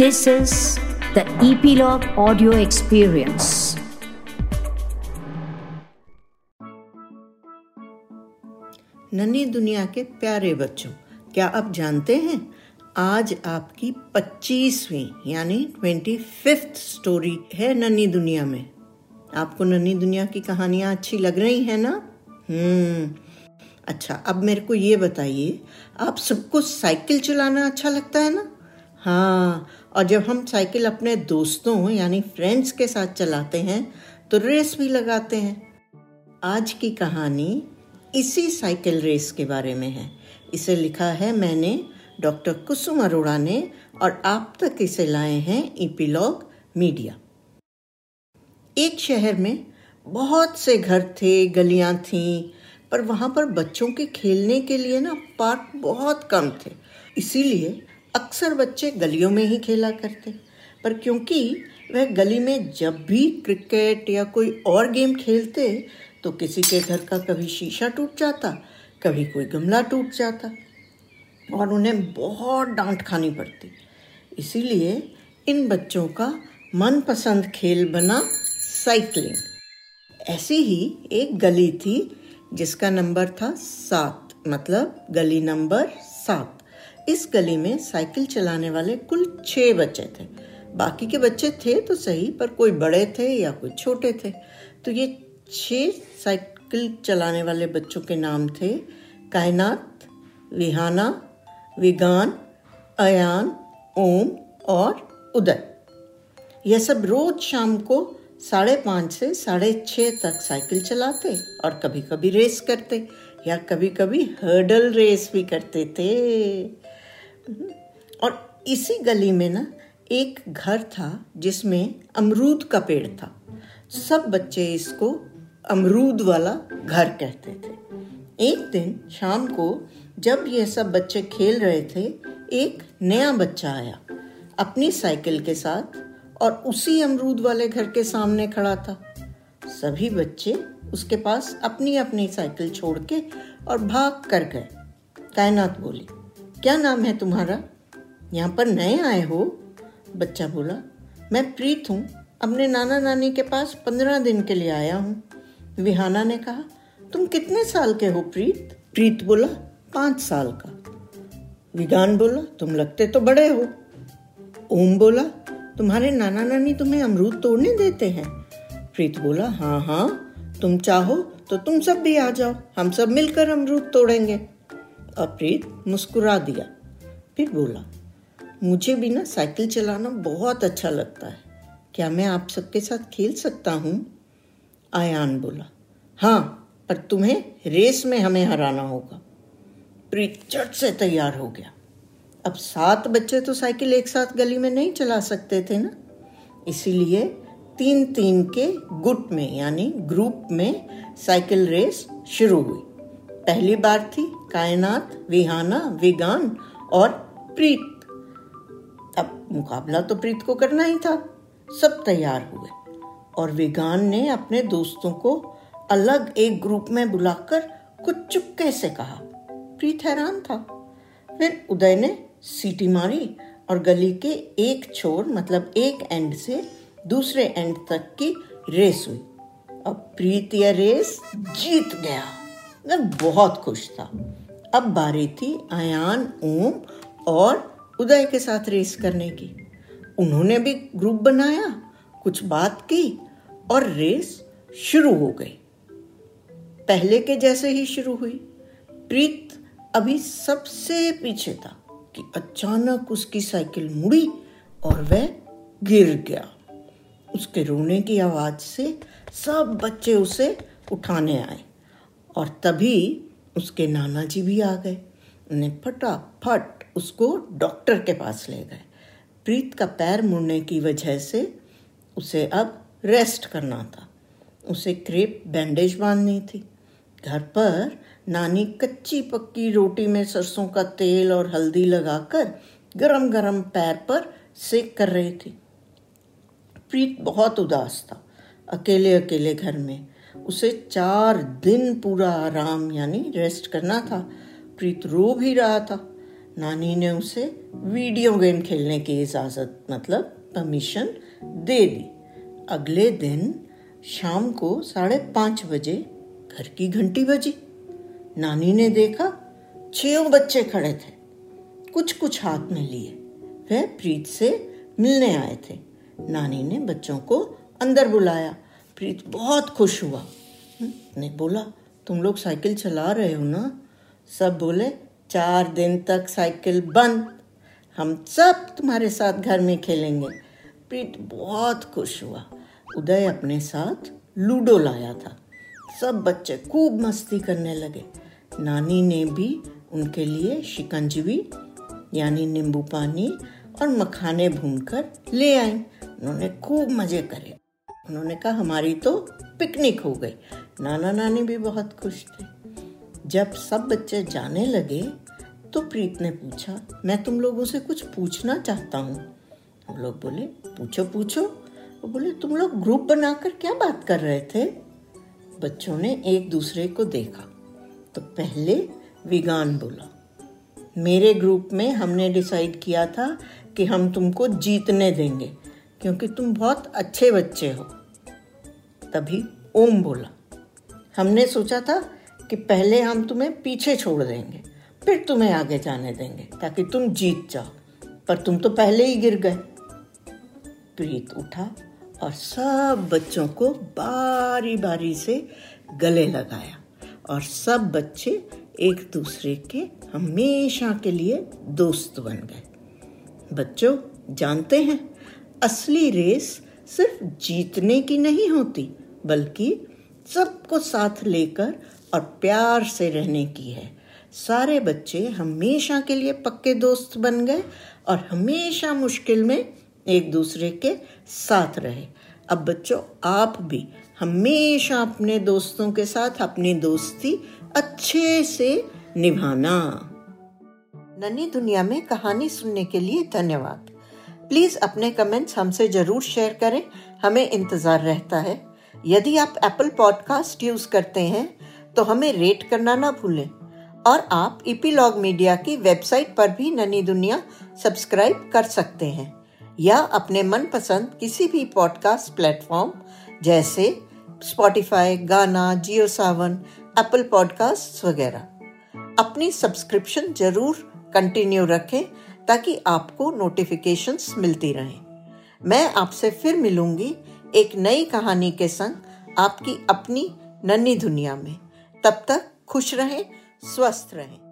This is the Epilogue Audio Experience. नन्ही दुनिया के प्यारे बच्चों, क्या आप जानते हैं? आज आपकी 25वीं यानी ट्वेंटी फिफ्थ स्टोरी है नन्ही दुनिया में। आपको नन्ही दुनिया की कहानियाँ अच्छी लग रही है ना? हम्म। अच्छा अब मेरे को ये बताइए, आप सबको साइकिल चलाना अच्छा लगता है ना? हाँ और जब हम साइकिल अपने दोस्तों, यानी फ्रेंड्स के साथ चलाते हैं तो रेस भी लगाते हैं। आज की कहानी इसी साइकिल रेस के बारे में है। इसे लिखा है मैंने, डॉक्टर कुसुम अरोड़ा ने, और आप तक इसे लाए हैं इपीलॉग मीडिया एक शहर में बहुत से घर थे, गलियाँ थीं, पर वहाँ पर बच्चों के खेलने के लिए ना पार्क बहुत कम थे। इसीलिए अक्सर बच्चे गलियों में ही खेला करते, पर क्योंकि वह गली में जब भी क्रिकेट या कोई और गेम खेलते तो किसी के घर का कभी शीशा टूट जाता, कभी कोई गमला टूट जाता, और उन्हें बहुत डांट खानी पड़ती। इसीलिए इन बच्चों का मनपसंद खेल बना साइकिलिंग। ऐसी ही एक गली थी, जिसका नंबर था सात मतलब गली नंबर सात। इस गली में साइकिल चलाने वाले कुल छह बच्चे थे। बाकी के बच्चे थे तो सही, पर कोई बड़े थे या कोई छोटे थे। तो ये छह साइकिल चलाने वाले बच्चों के नाम थे कायनात विहाना विगान, अयान, ओम और उदय। यह सब रोज शाम को साढ़े पाँच से साढ़े छः तक साइकिल चलाते और कभी कभी रेस करते। या कभी कभी हर्डल रेस भी करते थे। और इसी गली में ना एक घर था जिसमें अमरूद का पेड़ था। सब बच्चे इसको अमरूद वाला घर कहते थे। एक दिन शाम को जब ये सब बच्चे खेल रहे थे, एक नया बच्चा आया अपनी साइकिल के साथ और उसी अमरूद वाले घर के सामने खड़ा था। सभी बच्चे उसके पास अपनी अपनी साइकिल छोड़ के और भाग कर गए। कायनात बोली, क्या नाम है तुम्हारा? यहाँ पर नए आए हो? बच्चा बोला, मैं प्रीत हूँ। अपने नाना नानी के पास पंद्रह दिन के लिए आया हूँ। विहाना ने कहा, तुम कितने साल के हो प्रीत? प्रीत बोला, पाँच साल का। विगान बोला, तुम लगते तो बड़े हो। ओम बोला, तुम्हारे नाना नानी तुम्हें अमरूद तोड़ने देते हैं? प्रीत बोला हाँ हाँ। तुम चाहो तो तुम सब भी आ जाओ। हम सब मिलकर अमरूद तोड़ेंगे। और प्रीत मुस्कुरा दिया। फिर बोला, मुझे भी ना साइकिल चलाना बहुत अच्छा लगता है। क्या मैं आप सबके साथ खेल सकता हूँ? आयान बोला हाँ पर तुम्हें रेस में हमें हराना होगा। प्रीत चट से तैयार हो गया। अब सात बच्चे तो साइकिल एक साथ गली में नहीं चला सकते थे ना? इसीलिए तीन तीन के गुट में, यानी ग्रुप में साइकिल रेस शुरू हुई। पहली बार थी कायनात, विहाना, विगान और प्रीत। अब मुकाबला तो प्रीत को करना ही था। सब तैयार हुए और विगान ने अपने दोस्तों को अलग एक ग्रुप में बुलाकर कुछ चुपके से कहा। प्रीत हैरान था। फिर उदय ने सीटी मारी और गली के एक छोर मतलब एक एंड से दूसरे एंड तक की रेस हुई। अब प्रीत यह रेस जीत गया। मैं बहुत खुश था। अब बारी थी आयान ओम और उदय के साथ रेस करने की। उन्होंने भी ग्रुप बनाया, कुछ बात की और रेस शुरू हो गई। पहले के जैसे ही शुरू हुई। प्रीत अभी सबसे पीछे था कि अचानक उसकी साइकिल मुड़ी और वह गिर गया। उसके रोने की आवाज़ से सब बच्चे उसे उठाने आए और तभी उसके नाना जी भी आ गए। उन्हें फटाफट उसको डॉक्टर के पास ले गए। प्रीत का पैर मुड़ने की वजह से उसे अब रेस्ट करना था। उसे क्रेप बैंडेज बांधनी थी। घर पर नानी कच्ची पक्की रोटी में सरसों का तेल और हल्दी लगाकर गरम गरम पैर पर सेक कर रही थी। प्रीत बहुत उदास था, अकेले अकेले घर में। उसे चार दिन पूरा आराम यानी रेस्ट करना था। प्रीत रो भी रहा था। नानी ने उसे वीडियो गेम खेलने की इजाज़त मतलब परमिशन दे दी। अगले दिन शाम को साढ़े पाँच बजे घर की घंटी बजी। नानी ने देखा छह बच्चे खड़े थे। कुछ कुछ हाथ में लिए। वह प्रीत से मिलने आए थे। नानी ने बच्चों को अंदर बुलाया। प्रीत बहुत खुश हुआ। हम्म, ने बोला तुम लोग साइकिल चला रहे हो ना? सब बोले चार दिन तक साइकिल बंद। हम सब तुम्हारे साथ घर में खेलेंगे। प्रीत बहुत खुश हुआ। उदय अपने साथ लूडो लाया था। सब बच्चे खूब मस्ती करने लगे। नानी ने भी उनके लिए शिकंजवी यानी नींबू पानी और मखाने भूनकर ले आई उन्होंने खूब मज़े करे। उन्होंने कहा, हमारी तो पिकनिक हो गई। नाना नानी भी बहुत खुश थे। जब सब बच्चे जाने लगे तो प्रीत ने पूछा, मैं तुम लोगों से कुछ पूछना चाहता हूँ? हम लोग बोले, पूछो पूछो। वो बोले, तुम लोग ग्रुप बनाकर क्या बात कर रहे थे? बच्चों ने एक दूसरे को देखा। तो पहले विगान बोला, मेरे ग्रुप में हमने डिसाइड किया था कि हम तुमको जीतने देंगे। क्योंकि तुम बहुत अच्छे बच्चे हो। तभी ओम बोला। हमने सोचा था कि पहले हम तुम्हें पीछे छोड़ देंगे, फिर तुम्हें आगे जाने देंगे, ताकि तुम जीत जाओ। पर तुम तो पहले ही गिर गए। प्रीत उठा और सब बच्चों को बारी बारी से गले लगाया और सब बच्चे एक दूसरे के हमेशा के लिए दोस्त बन गए। बच्चों, जानते हैं? असली रेस सिर्फ़ जीतने की नहीं होती, बल्कि सबको साथ लेकर और प्यार से रहने की है। सारे बच्चे हमेशा के लिए पक्के दोस्त बन गए और हमेशा मुश्किल में एक दूसरे के साथ रहे। अब बच्चों, आप भी हमेशा अपने दोस्तों के साथ अपनी दोस्ती अच्छे से निभाना। नन्ही दुनिया में कहानी सुनने के लिए धन्यवाद। प्लीज़ अपने कमेंट्स हमसे ज़रूर शेयर करें। हमें इंतज़ार रहता है। यदि आप एप्पल पॉडकास्ट यूज़ करते हैं तो हमें रेट करना ना भूलें। और आप इपीलॉग मीडिया की वेबसाइट पर भी ननी दुनिया सब्सक्राइब कर सकते हैं। या अपने मनपसंद किसी भी पॉडकास्ट प्लेटफॉर्म जैसे स्पॉटिफाई गाना जियो सावन एप्पल पॉडकास्ट वगैरह। अपनी सब्सक्रिप्शन ज़रूर कंटिन्यू रखें। ताकि आपको नोटिफिकेशंस मिलती रहें। मैं आपसे फिर मिलूँगी एक नई कहानी के संग आपकी अपनी नन्ही दुनिया में। तब तक खुश रहें, स्वस्थ रहें।